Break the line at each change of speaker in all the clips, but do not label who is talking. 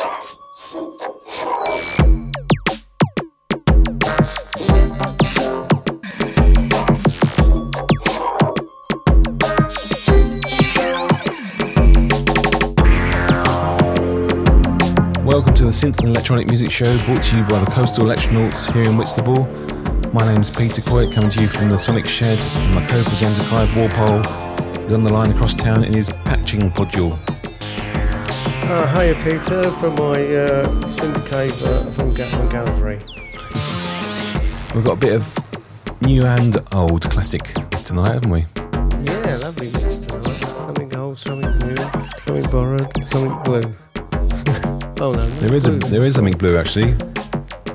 Welcome to the Synth and Electronic Music Show brought to you by the Coastal Electronauts here in Whitstable. My name's Peter Coit, coming to you from the Sonic Shed, and my co-presenter Clive Walpole is on the line across town in his patching podule.
Uh, hiya Peter from my uh, synth cave uh, from Gatman Gallery.
We've got a bit of new and old classic tonight, haven't we?
Yeah, lovely mix tonight. Something old, something new, something borrowed, something blue. oh no,
There is a
blue.
there is something blue actually.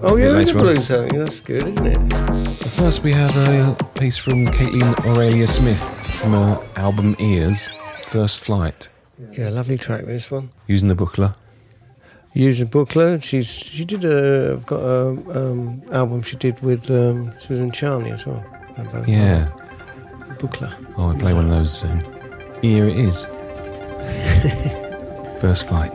Oh yeah,
bit
there's a
later on.
blue something. That's good, isn't it?
But first, we have a piece from Kaitlyn Aurelia Smith from her album Ears, First Flight,
Yeah, lovely track this one.
using the Buchla.
Using the Buchla, she's she did a I've got a um, album she did with um, Suzanne Ciani as well.
Yeah.
Buchla.
Oh, I play one of those soon. Here it is. First Flight.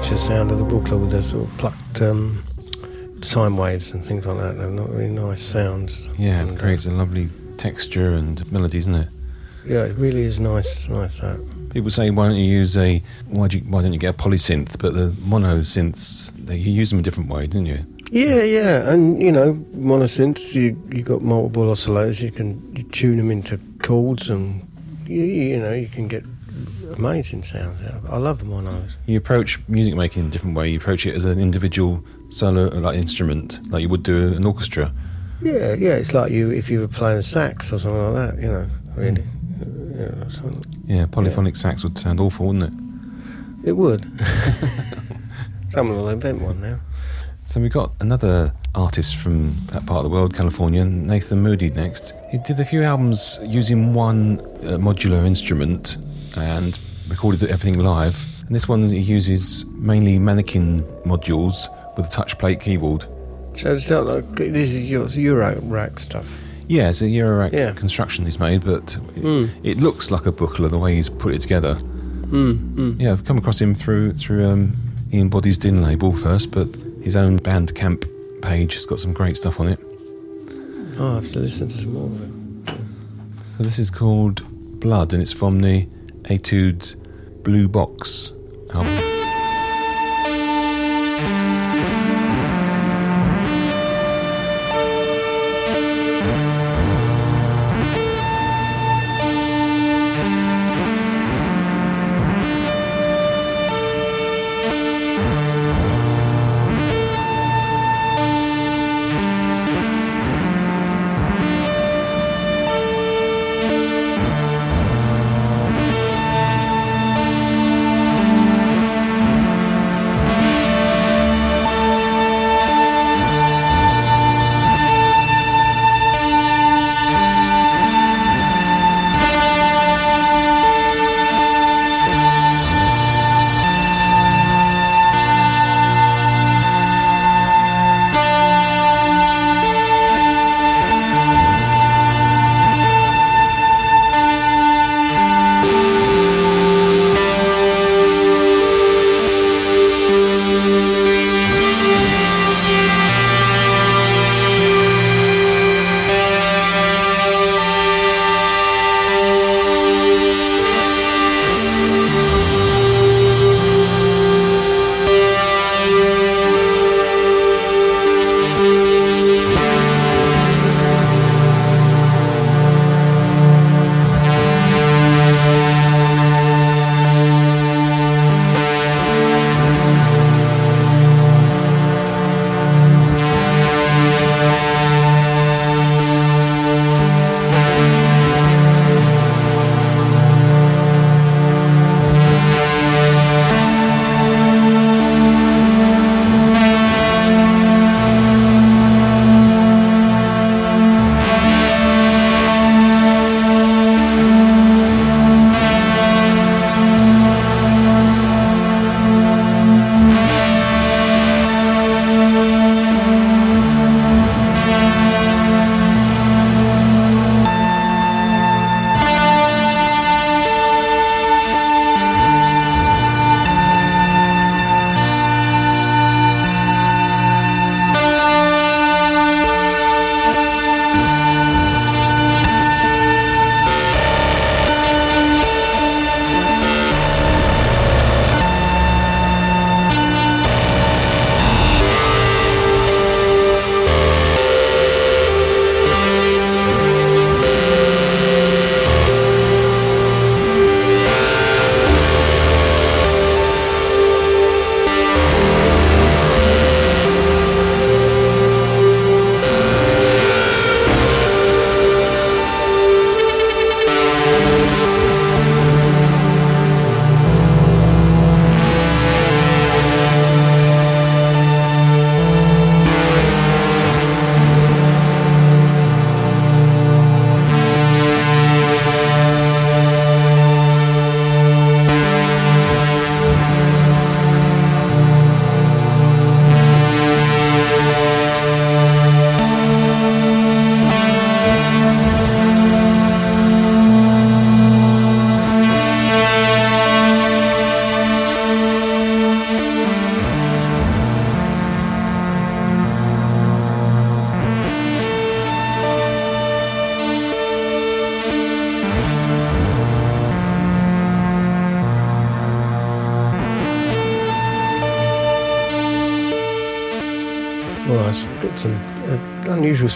The sort of signature sound of the Buchla with the sort of plucked um, sine waves and things like that. They're not really nice sounds.
Yeah,
And,
it creates a lovely texture and melody, isn't it?
yeah, it really is nice. Nice that.
People say, why don't you use a, why, do you, why don't you get a polysynth? But the mono synths, they, you use them a different way, didn't you?
Yeah, yeah, and you know, monosynths. You you got multiple oscillators. You can you tune them into chords, and you, you know you can get amazing sounds out of it. I love monos.
You approach music making in a different way. You approach it as an individual solo like instrument, like you would do an orchestra.
Yeah, yeah. It's like you if you were playing a sax or something like that. You know, really. Yeah.
Yeah, polyphonic sax would sound awful, wouldn't it?
It would. Someone will invent one now.
So we've got another artist from that part of the world, California, Nathan Moody next. He did a few albums using one uh, modular instrument and recorded everything live. And this one he uses mainly mannequin modules with a touch plate keyboard.
So it's not like this is your Euro rack stuff.
Yeah, it's a Eurorack
Yeah.
construction he's made, but it,
Mm.
it looks like a Buchla the way he's put it together.
Mm, mm.
Yeah, I've come across him through through um, Ian Boddy's Din label first, but his own Bandcamp page has got some great stuff on it.
Oh, I have to listen to some more of it.
So this is called Blood, and it's from the Etude Blue Box album.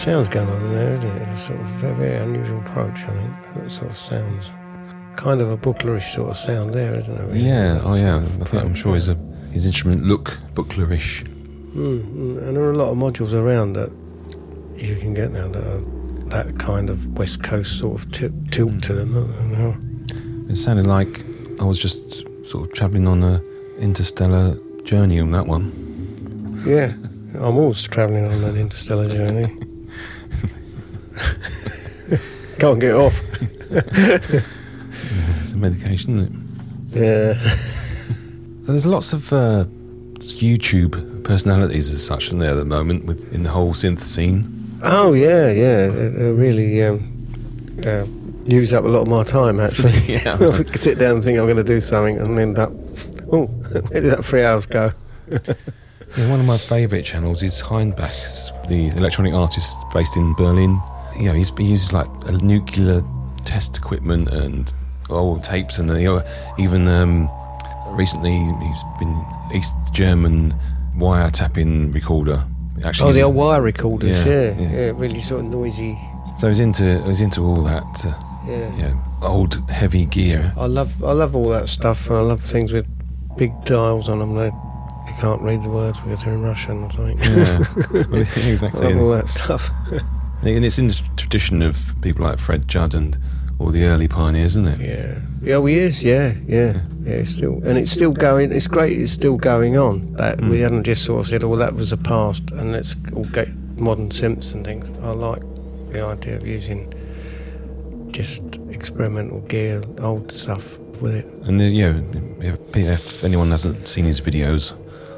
Sounds going on there, isn't it? It's sort of a very unusual approach, I think. That sort of sounds kind of a booklerish sort of sound there, isn't it? really?
Yeah, oh yeah. I think I'm sure his, uh, his instrument look booklerish.
Mm, mm, and there are a lot of modules around that you can get now that are that kind of West Coast sort of ti- tilt to them. aren't they, now?
It sounded like I was just sort of travelling on a interstellar journey on that one.
Yeah, I'm always travelling on that interstellar journey. Can't get off.
Yeah, it's a medication, isn't it?
Yeah.
There's lots of uh, YouTube personalities as such in there at the moment with in the whole synth scene.
Oh yeah, yeah. It, really um, uh, use up a lot of my time actually.
Yeah.
I sit down and think I'm going to do something and end up. Oh, where did that three hours go?
Yeah, one of my favourite channels is Heinbach's, the electronic artist based in Berlin. You know, he's, he uses like a nuclear test equipment and old tapes, and uh, even um, recently he's been East German wiretapping recorder. Actually,
Oh, the old wire recorders.
Yeah,
Yeah,
yeah.
yeah, really sort of noisy.
So he's into he's into all that, uh,
Yeah.
you know, old heavy gear.
I love I love all that stuff, and I love things with big dials on them. They you can't read the words because they're in Russian or something.
Yeah, Well, exactly.
love all that stuff.
And it's in the tradition of people like Fred Judd and all the early pioneers, isn't it?
Yeah. Yeah, we is. Yeah, yeah, yeah. It's still and it's still going. It's great. It's still going on. That we
Mm.
haven't just sort of said, "Oh, that was the past," and let's all get modern synths and things. I like the idea of using just experimental gear, old stuff with it.
And the, know, if, if anyone hasn't seen his videos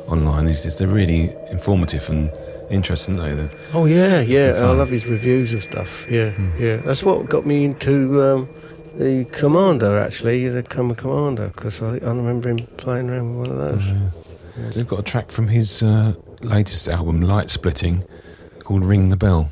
online, these days, they're really informative and interesting. Aren't they?
Oh yeah, yeah. I love his reviews of stuff. Yeah,
Mm.
yeah. That's what got me into um, the Commander actually, the Come Commander, because I, I remember him playing around with one of those.
Yeah. They've got a track from his uh, latest album, Light Splitting, called "Ring the Bell."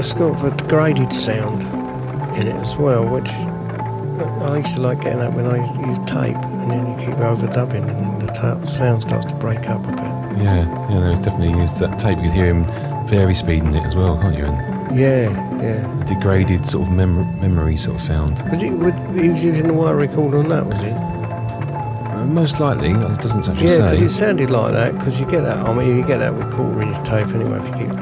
It's got a degraded sound in it as well, which I used to like getting that when I used tape and then you keep overdubbing and the ta- sound starts to break up a bit.
Yeah, yeah, there's definitely used that tape. You could hear him vary speed in it as well, can't you? And
Yeah, yeah.
a degraded sort of mem- memory sort of sound.
Was it, would, he was using the wire recorder on that, was he?
Uh, most likely, it doesn't actually
Yeah,
say.
because it sounded like that, because you get that, I mean, you get that with quarter-inch tape anyway if you keep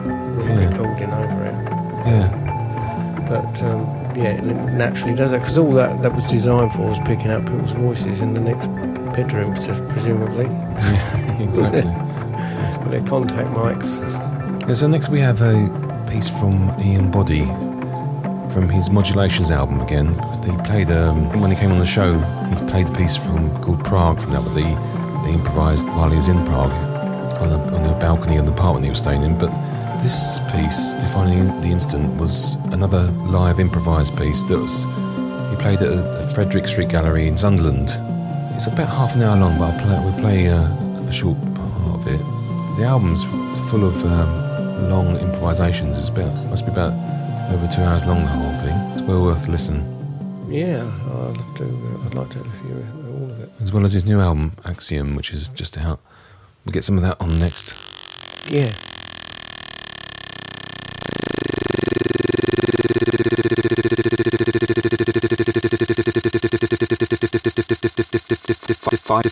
naturally does that because all that that was designed for was picking up people's voices in the next bedroom, just presumably,
yeah, exactly.
with their contact mics.
Yeah, so next we have a piece from Ian Boddy from his Modulations album again. He played um, when he came on the show. He played a piece from called Prague from that that he, he improvised while he was in Prague on the, on the balcony of the apartment he was staying in. But this piece, defining the instant, was another live improvised piece that was he played at a, a Frederick Street Gallery in Sunderland. It's about half an hour long, but I'll play, we'll play uh, a short part of it. The album's full of um, long improvisations. It's about must be about over two hours long. The whole thing. It's well worth a listen,
Yeah, I'd love to. Uh, I'd like to hear all of it.
as well as his new album Axiom, which is just out. We'll get some of that on next.
Yeah.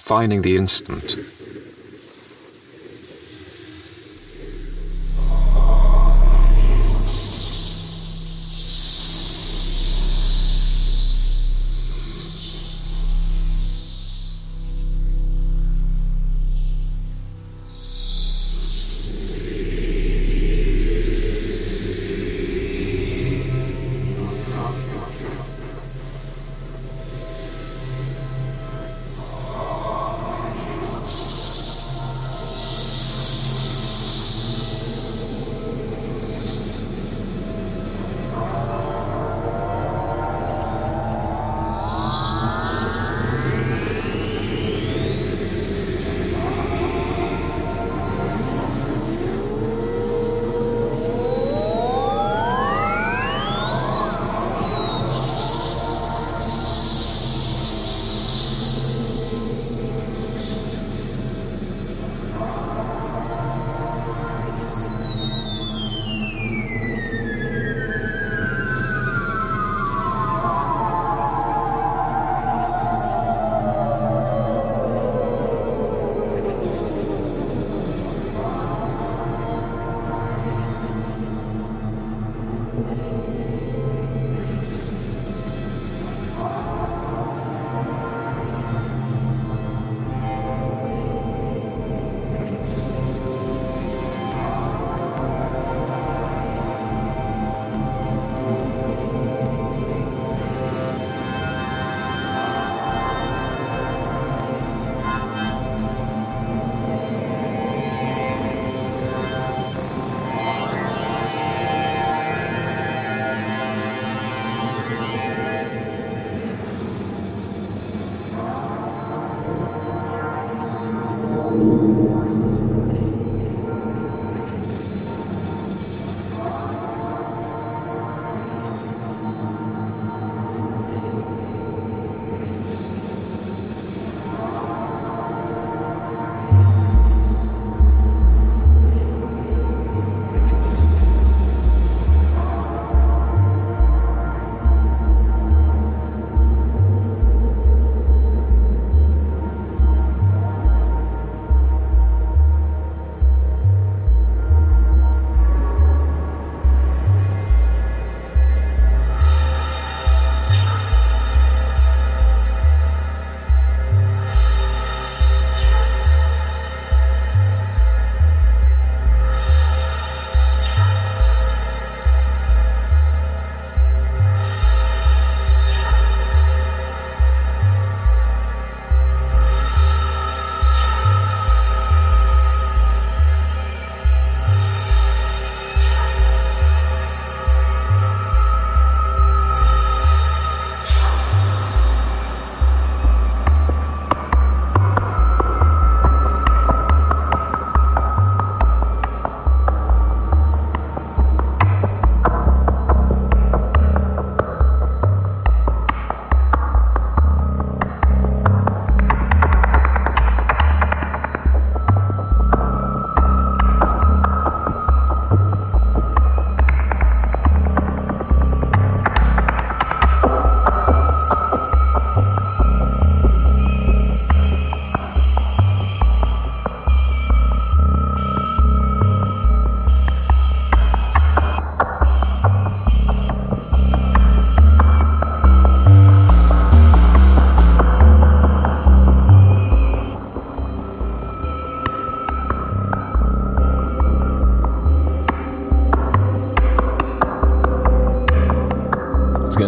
Defining the instant.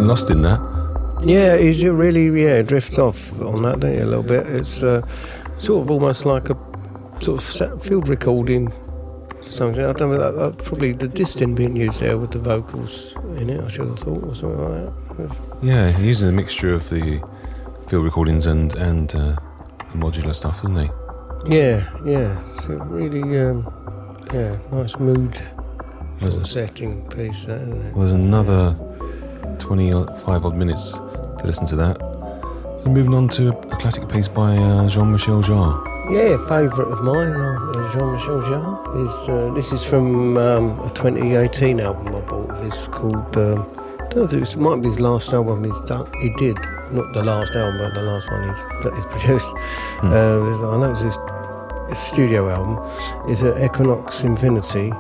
Lost in that.
Yeah, is you really yeah drift off on that, don't you? A little bit. It's uh, sort of almost like a sort of field recording. Something I don't know. That, that probably the distin being used there with the vocals in it. I should have thought or something like that.
Yeah, he's using a mixture of the field recordings and and uh, the modular stuff, isn't he?
Yeah, yeah. So really, um, yeah, nice mood
Was
sort of setting piece. That, it?
Well, there's another 25 odd minutes to listen to that. So moving on to a classic piece by uh, Jean-Michel Jarre.
Yeah, favourite of mine, uh, Jean-Michel Jarre. Is uh, this is from um, a 2018 album I bought. It's called. Um, I don't know if it was, it might be his last album he's done. He did not the last album, but the last one he's, that he's produced.
Hmm.
Uh, I know it's his, his studio album. It's an Equinox Infinity.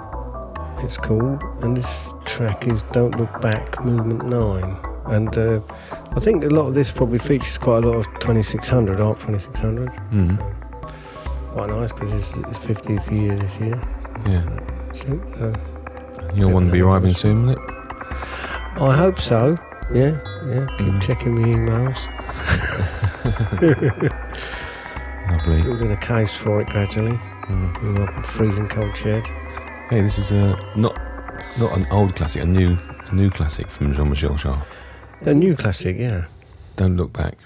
It's called, and this track is "Don't Look Back" Movement Nine. And uh, I think a lot of this probably features quite a lot of 2600 ARP 2600
Mm.
quite nice because it's its 50th year this year.
Yeah.
So, uh,
Your one will be arriving soon, will it?
I hope so. Yeah, yeah. Keep
Mm.
checking my emails.
Lovely.
Building a case for it gradually
Mm.
in my freezing cold shed.
Hey, this is a not not an old classic, a new a new classic from Jean-Michel Jarre.
A new classic, yeah.
Don't look back.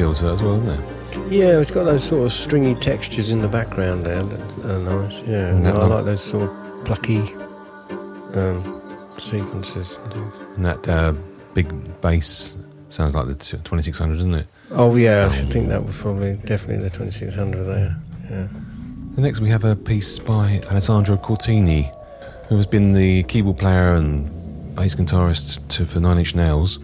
Feel to that as well, isn't there?
Yeah, it's got those sort of stringy textures in the background there that are nice. Yeah,
And
and I like those sort of plucky um, sequences and things.
And that uh, big bass sounds like the 2600, doesn't it?
Oh yeah, I should think that was probably definitely the 2600 there. Yeah.
Next we have a piece by Alessandro Cortini, who has been the keyboard player and bass guitarist to, for Nine Inch Nails.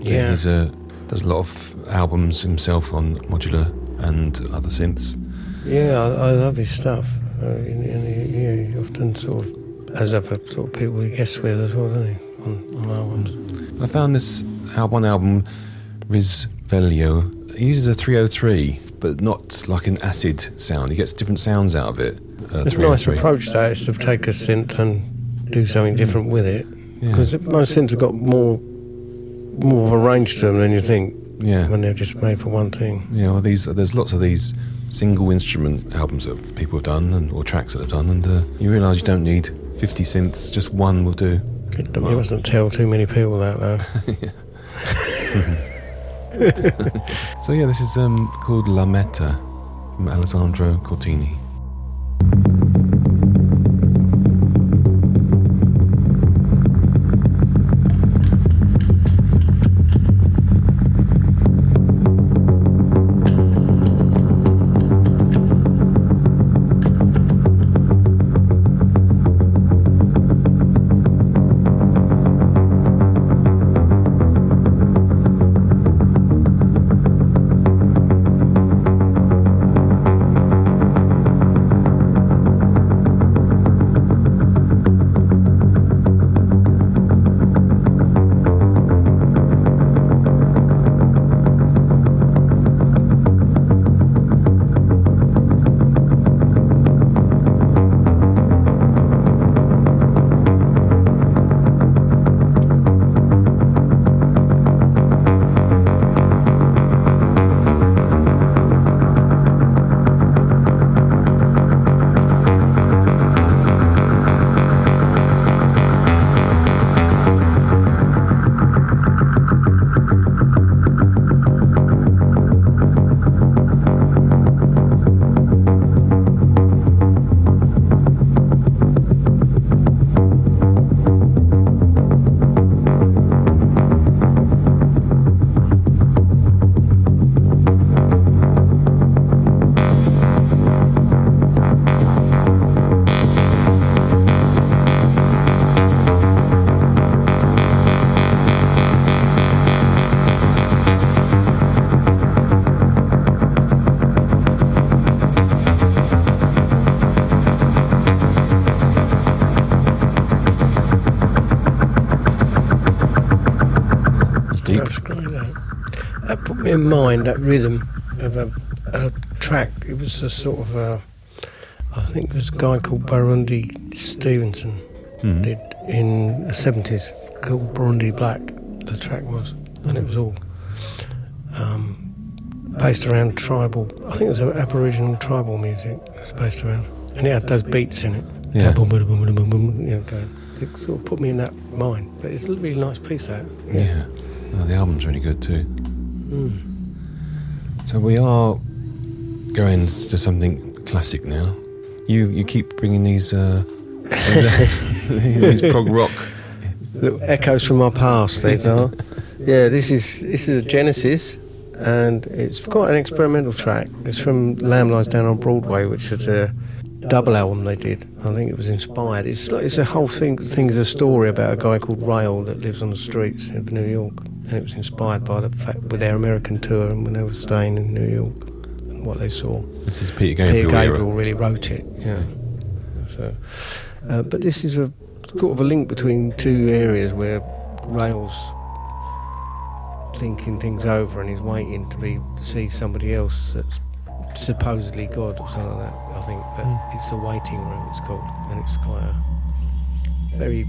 Yeah.
He's a, does a lot of albums himself on modular and other synths.
Yeah, I, I love his stuff. Uh, and, and he, yeah, he often sort of has other sort of people he guests with as well, doesn't he? On, on albums.
I found this al- one album, Risveglio. He uses a 303, but not like an acid sound. He gets different sounds out of it. Uh,
It's a nice approach to that, is to take a synth and do something different with it.
Yeah.
Because most synths have got more more of a range to them than you think
Yeah.
when they're just made for one thing.
Yeah, well, these there's lots of these single instrument albums that people have done, and or tracks that they've done, and uh, you realise you don't need 50 synths, just one will do.
You mustn't tell too many people that though.
So yeah, this is um, called La Meta from Alessandro Cortini.
In mind that rhythm of a, a track. It was a sort of a, I think it was a guy called Burundi Stevenson
Mhm.
did in the seventies called Burundi Black. The track was, and it was all um, based around tribal. I think it was Aboriginal tribal music. It was based around, and it had those beats in it.
Yeah.
Boom, boom, boom, boom, boom, you know, going. It sort of put me in that mind. But it's a really nice piece. That.
Yeah. Oh, the album's really good too.
Mm.
So we are going to something classic now. You you keep bringing these uh, these prog rock.
Little echoes from our past. These are. Yeah, this is this is a Genesis, and it's quite an experimental track. It's from Lamb Lies Down on Broadway, which is a double album they did. I think it was inspired. It's like, it's a whole thing. Thing's a story about a guy called Rael that lives on the streets of New York, and it was inspired by the fact with their American tour and when they were staying in New York and what they saw.
This is Peter Gabriel. Peter
Gabriel really wrote it. Yeah. So, uh, but this is a sort of a link between two areas where Rael's thinking things over and he's waiting to be to see somebody else that's supposedly God or something like that. I think, but
Mm.
it's the waiting room. It's called, and it's quite a very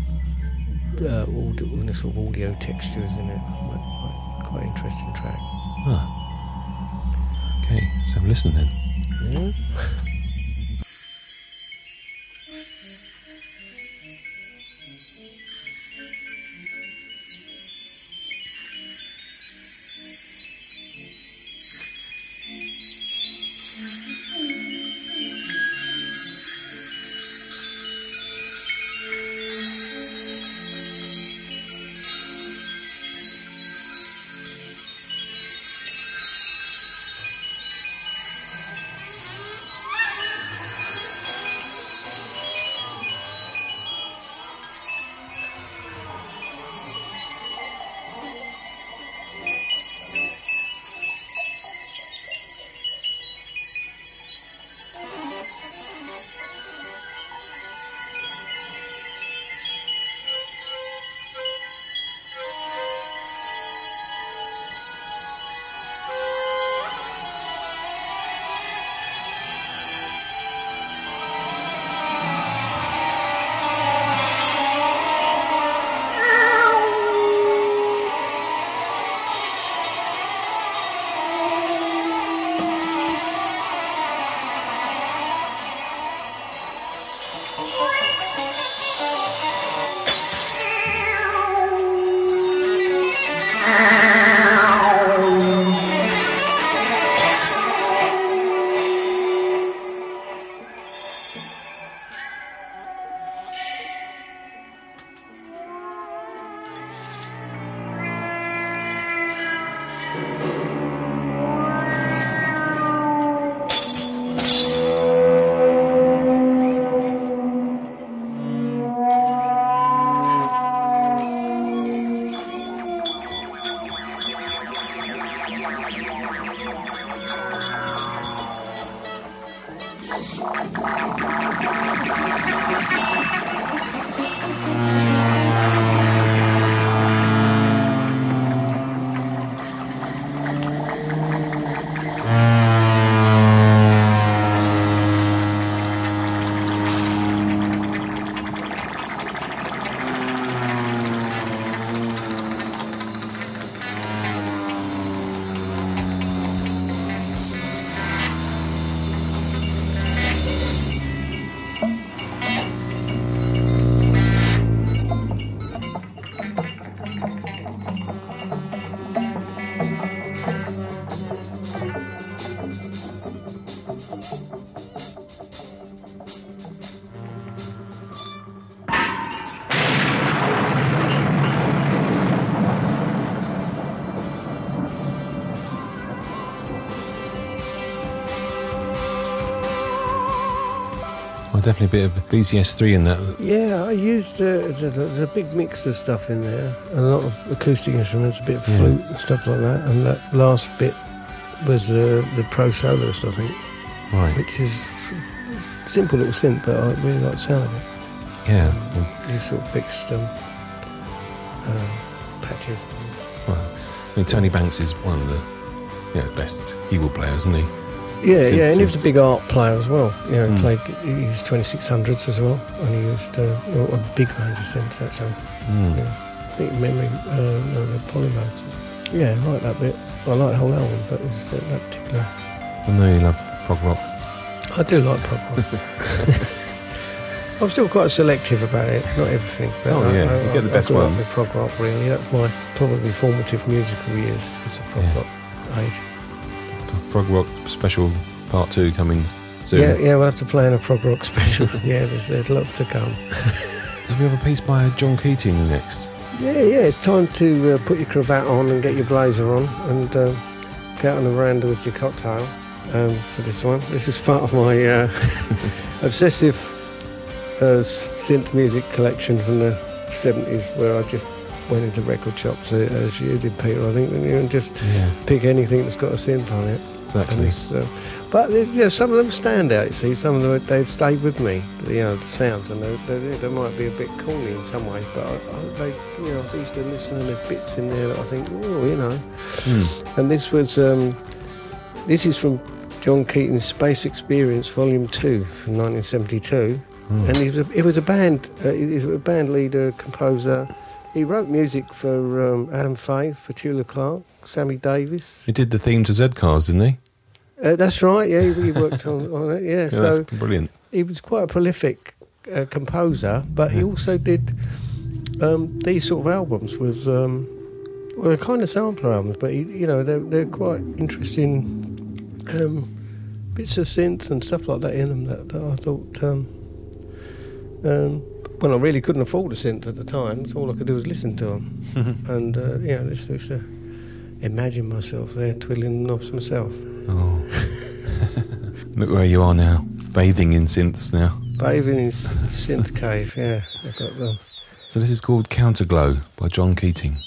uh, audio, sort of audio textures in it. Quite, interesting track.
Ah. Okay, a listen then.
Yeah.
definitely a bit of VCS3 in that.
Yeah, I used uh, there's, a, there's a big mix of stuff in there, a lot of acoustic instruments, a bit of
Yeah.
flute and stuff like that. And that last bit was uh, the Pro Soloist, I think,
Right.
which is simple little synth, but I really like the sound of it.
Yeah. Well,
You sort of fixed um, uh, patches.
well, I mean, Tony Banks is one of the you know, best keyboard players, isn't he?
Yeah, yeah, and he was a big ARP player as well. You know, he
Mm.
played, he used 2600s as well, and he used uh, a big range of synths, actually.
Mm.
Yeah. I think memory, uh, no, the Polymoogs. Yeah, I like that bit. I like the whole album, but it's uh, that particular.
I know you love prog rock.
I do like prog rock. I'm still quite selective about it, not everything. But
Oh,
I,
yeah,
I,
you get the
I,
best
I grew up
ones.
with prog rock, really. That's my probably formative musical years. Was the prog
Yeah.
rock age.
Prog rock special part two coming soon.
Yeah, yeah, we'll have to play in a prog rock special. yeah, there's, there's lots to come.
Do we have a piece by John Keating next?
Yeah, yeah, it's time to uh, put your cravat on and get your blazer on and uh, get out on the veranda with your cocktail um, for this one. This is part of my uh, obsessive uh, synth music collection from the 70s where I just went into record shops, uh, as you did, Peter, I think, didn't you, and just
Yeah,
pick anything that's got a synth on it.
Exactly.
uh, but uh, yeah, some of them stand out. You see, some of them they stayed with me. You know, the sounds, and they, they, they might be a bit corny in some ways, but I, I, they, you know, I used to listen and there's bits in there that I think, oh, you know.
Mm.
And this was, um, this is from John Keating's Space Experience, Volume Two, from 1972.
Mm.
And he was a, he was a band, uh, he was a band leader, composer. He wrote music for um, Adam Faith, for Tula Clark, Sammy Davis.
He did the theme to Z Cars, didn't he?
Uh, that's right. Yeah, he, he worked on, on it. Yeah,
Yeah,
so
that's brilliant.
he was quite a prolific uh, composer, but he also did um, these sort of albums with um, well, kind of sampler albums, but he, you know they're they're quite interesting um, bits of synth and stuff like that in them that, that I thought. Um, um, well, I really couldn't afford a synth at the time. So all I could do was listen to them, and uh, yeah, this used to imagine myself there twiddling the knobs myself.
Oh. Look where you are now, bathing in synths now.
Bathing in synth cave, yeah. I've got them.
So this is called Counterglow by John Keating.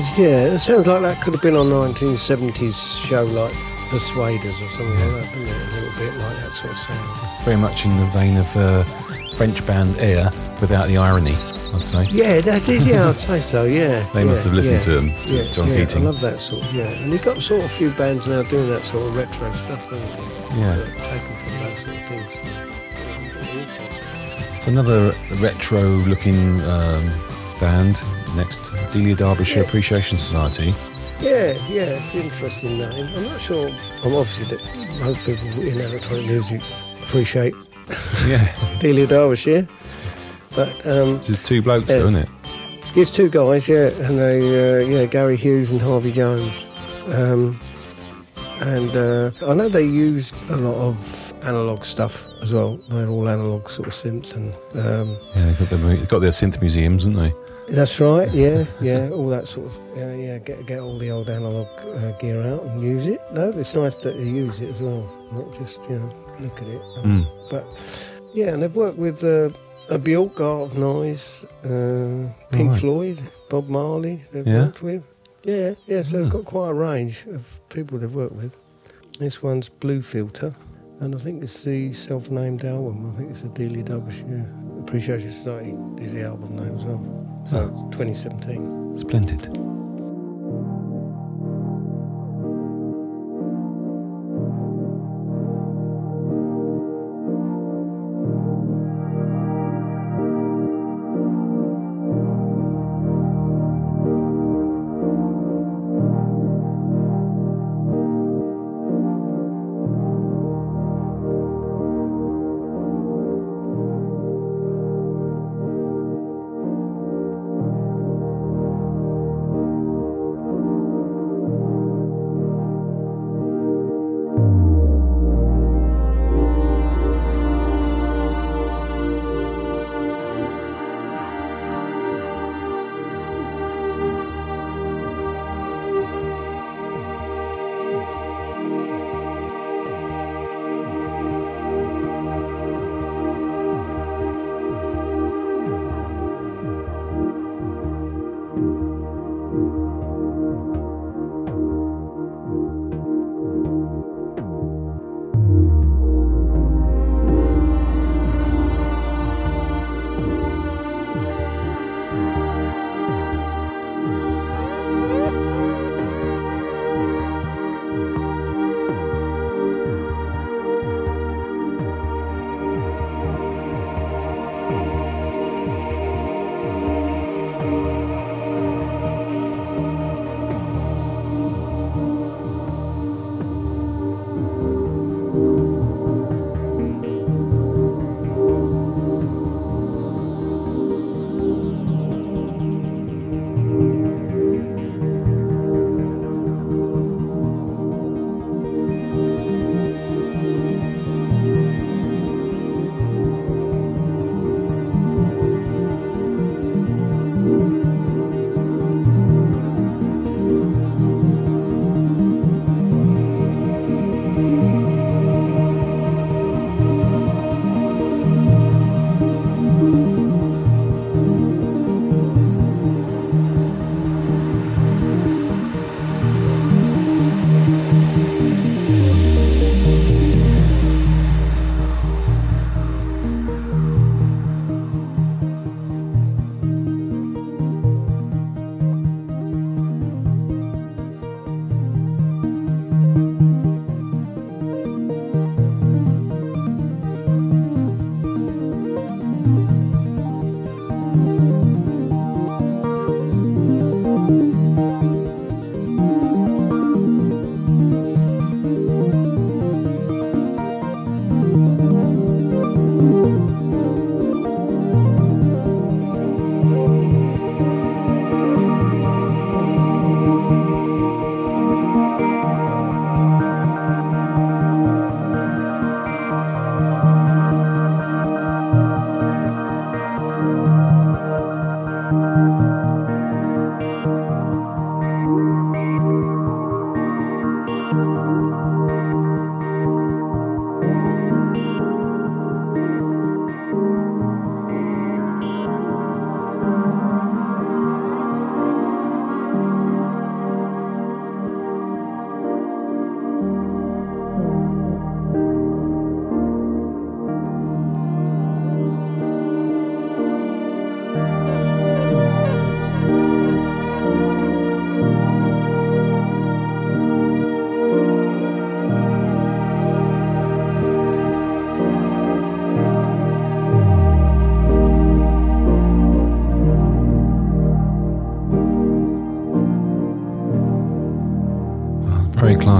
Is, yeah. It sounds like that could have been on 1970s show like Persuaders or something like that, doesn't it? A little bit like that sort of sound.
It's very much in the vein of uh, French band Air without the irony, I'd say.
Yeah, that is. Yeah, I'd say so. Yeah.
They must have listened
yeah,
to him, to
Yeah,
John
yeah,
Keating.
I love that sort. Of, yeah, and you've got sort of a few bands now doing that sort of retro stuff?
Yeah.
Taken from that sort of things.
It's another retro-looking um, band next, Delia Derbyshire
Yeah.
Appreciation Society.
Yeah, yeah, it's an interesting name. I'm not sure. I'm obviously that most people in electronic music appreciate
Yeah,
Delia Derbyshire, but um,
this is two blokes,
Yeah.
though, isn't it?
It's two guys, yeah, and they, uh, yeah, Gary Hughes and Harvey Jones, um, and uh, I know they used a lot of analog stuff as well. They're all analog sort of synths, and um,
Yeah, they've got, their, they've got their synth museums, haven't they?
That's right, yeah, yeah, all that sort of, yeah, yeah, get get all the old analog uh, gear out and use it. No, it's nice that they use it as well, not just you know look at it. Um,
Mm.
But yeah, and they've worked with uh, a Bjork, Art of Noise, uh, Pink
Right.
Floyd, Bob Marley. They've
Yeah?
worked with. Yeah, yeah. So
Ah.
they've got quite a range of people they've worked with. This one's Blue Filter, and I think it's the self-named album. I think it's a Delia Derbyshire Appreciation Society is the album name as well. So
Ah.
it's 2017.
Splendid.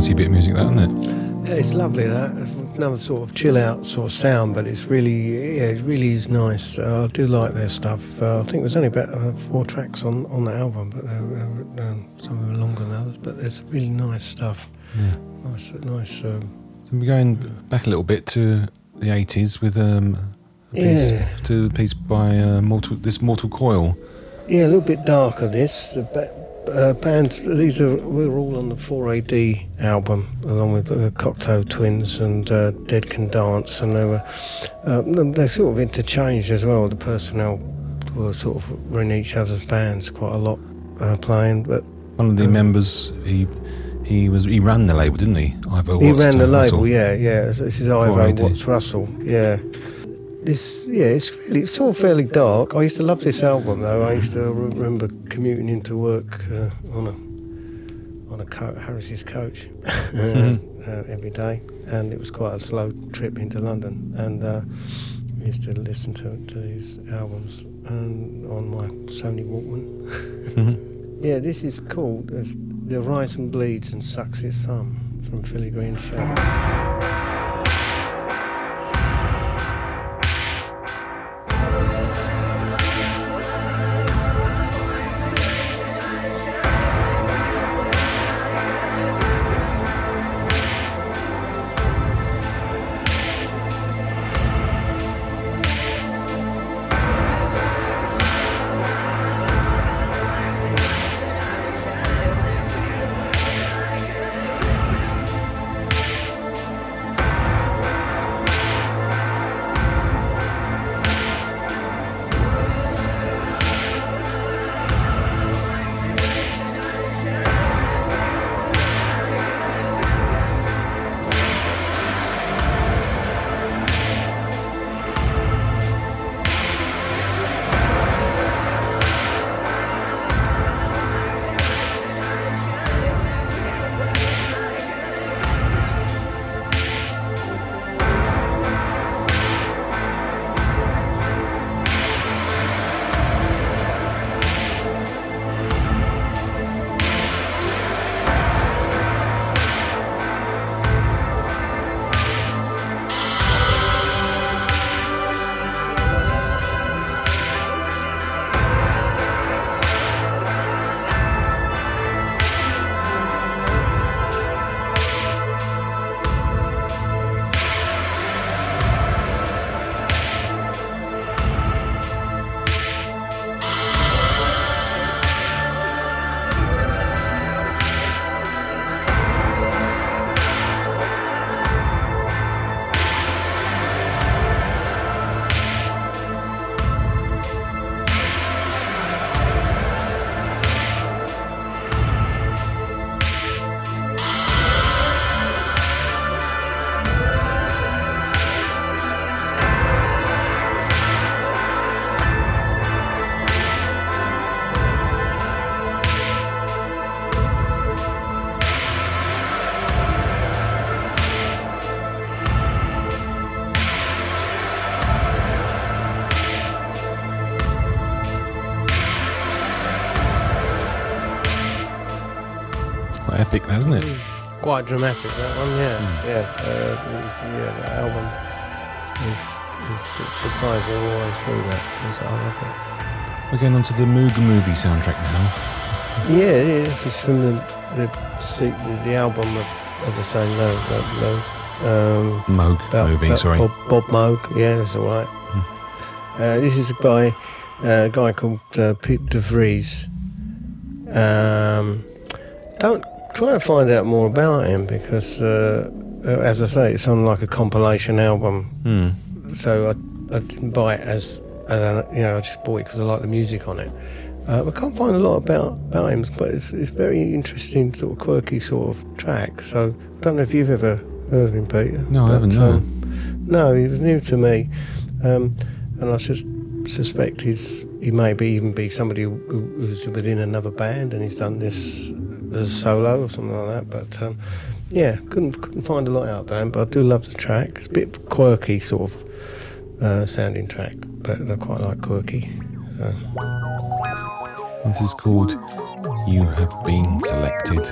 Classy bit of music, that, isn't it?
Yeah, it's lovely that. Another sort of chill out sort of sound, but it's really, yeah, it really is nice. Uh, I do like their stuff. Uh, I think there's only about uh, four tracks on, on the album, but uh, uh, some of them are longer than others. But it's really nice stuff.
Yeah.
Nice, nice. Um,
So we're going back a little bit to the 80s with um, a piece,
Yeah.
to a piece by uh, Mortal, this Mortal Coil.
yeah, a little bit darker. This ba- uh, band. These are we were all on the 4AD album, along with the Cocteau Twins and uh, Dead Can Dance, and they were uh, they sort of interchanged as well. The personnel were sort of were in each other's bands quite a lot, uh, playing. But
One of the
Um,
members, he he was he ran the label, didn't he? Ivo
he ran the label,
Russell.
yeah, yeah. This is Ivo Watts Russell, yeah. This, yeah, it's really, it's all fairly dark. I used to love this album though. I used to remember commuting into work uh, on a on a co- Harris's coach uh, uh, every day, and it was quite a slow trip into London. And uh, I used to listen to, to these albums and on my Sony Walkman.
Mhm.
Yeah, this is called uh, The Horizon Bleeds and Sucks His Thumb from Filigree Shadow.
Quite
dramatic that one, yeah, yeah. Uh, it's- yeah, the album is, is su- surprising all the way through that. It's- I love
We're going on to the Moog movie soundtrack now.
Yeah, yeah, this is from the the, the, the album of, of the same name. No, no, um,
Moog
about-
movie,
about
sorry.
Bob, Bob Moog, yeah, that's all right. Uh, this is by uh, a guy called uh, Pete De Vries. Um, don't try to find out more about him because, uh, uh, as I say, it's on like a compilation album.
Hmm.
So I, I didn't buy it as, as you know, I just bought it because I like the music on it. Uh, I can't find a lot about, about him, but it's, it's very interesting, sort of quirky sort of track. So I don't know if you've ever heard of him, Peter.
No, I haven't, no.
um, no, he was new to me, um, and I just suspect he's he may be even be somebody who, who's within another band and he's done this as a solo or something like that. But um, yeah, couldn't couldn't find a lot out there, but I do love the track. It's a bit quirky sort of uh, sounding track, but I quite like quirky. So.
This is called "You Have Been Selected."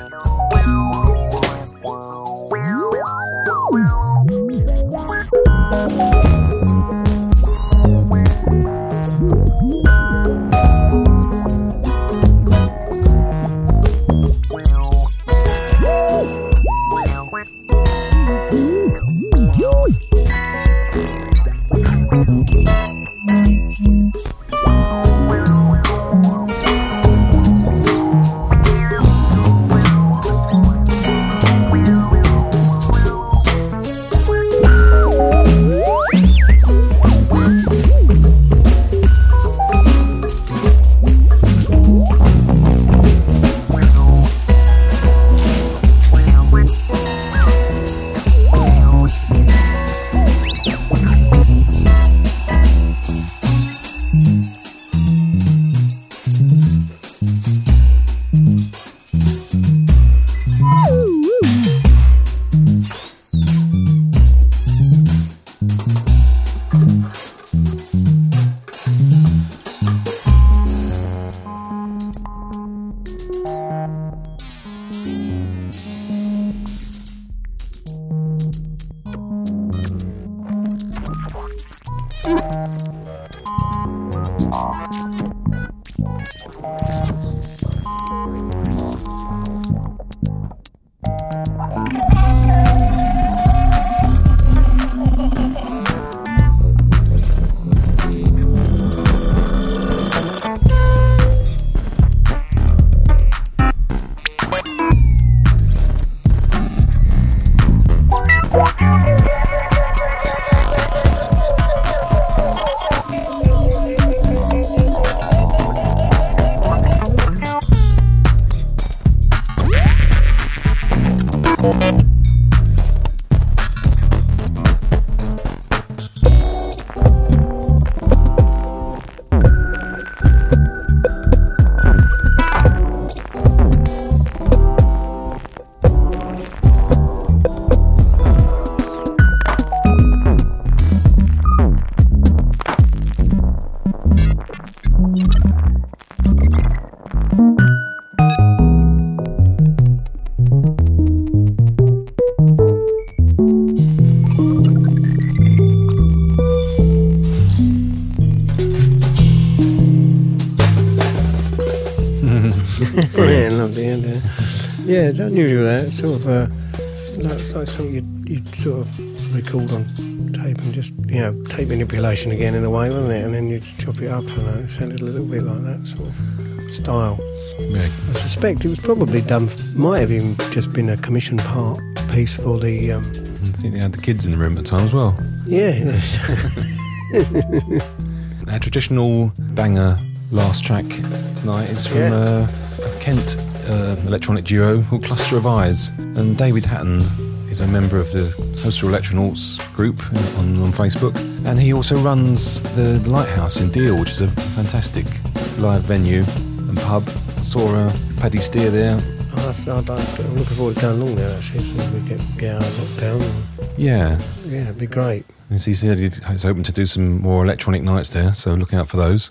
Sort of uh, like, it's like something you'd, you'd sort of record on tape and just you know tape manipulation again in a way, wasn't it? And then you'd chop it up and uh, it sounded a little bit like that sort of style.
Yeah.
I suspect it was probably done, might have even just been a commission part piece for the um,
I think they had the kids in the room at the time as well.
yeah.
Our traditional banger last track tonight is from
Yeah.
uh, a Kent uh, electronic duo called Cluster of Eyes. And David Hatton is a member of the Coastal Electronauts group on, on Facebook. And he also runs the Lighthouse in Deal, which is a fantastic live venue and pub. Saw uh, Paddy Steer there.
I've, I'd, I'd, I'm looking forward to going along there actually, as soon as we get, get out of lockdown.
Yeah.
Yeah, it'd be great.
As he said, he's hoping to do some more electronic nights there, so look out for those.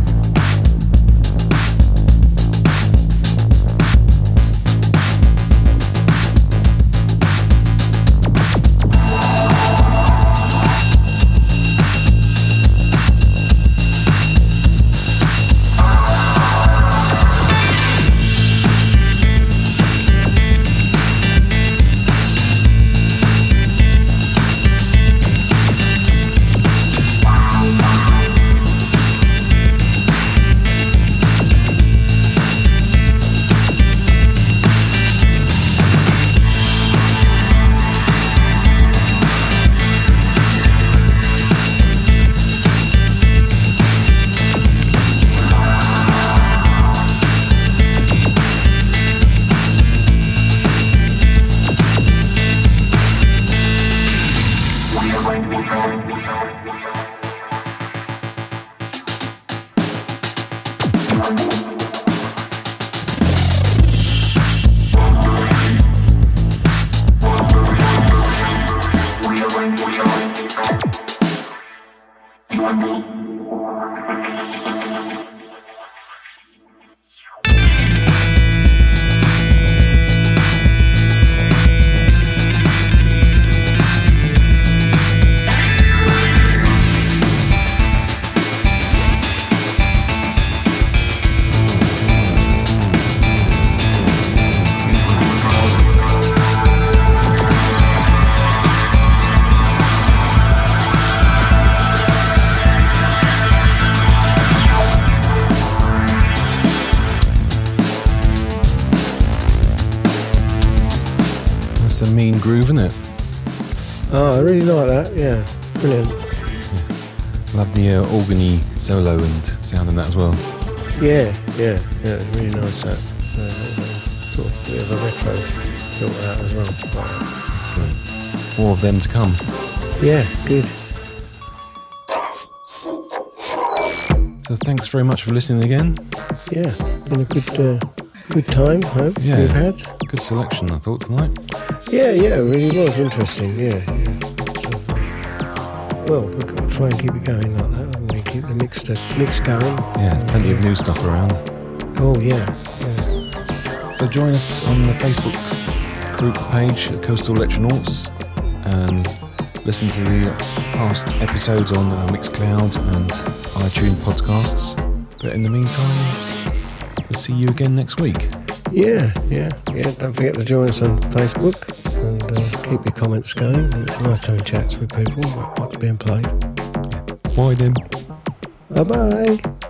Organy solo and sound in that as well.
Yeah, yeah, yeah. It's really nice that uh, sort of bit of a retro feel to that as well.
Excellent. More of them to come.
Yeah, good.
So thanks very much for listening again.
Yeah, been a good, uh, good time. Hope
Yeah.
we've had.
Good selection, I thought, tonight.
Yeah, yeah, it really was interesting. Yeah, yeah. So, well, we've got to try and keep it going like that. Keep the mix, uh, mix going.
Yeah, plenty of new stuff around.
Oh yeah, yeah.
So join us on the Facebook group page, Coastal Electronauts, and listen to the past episodes on uh, Mixcloud and iTunes podcasts. But in the meantime, we'll see you again next week.
Yeah, yeah, yeah. Don't forget to join us on Facebook and uh, keep your comments going. It's nice having chats with people about what's being played.
Bye then.
Bye bye.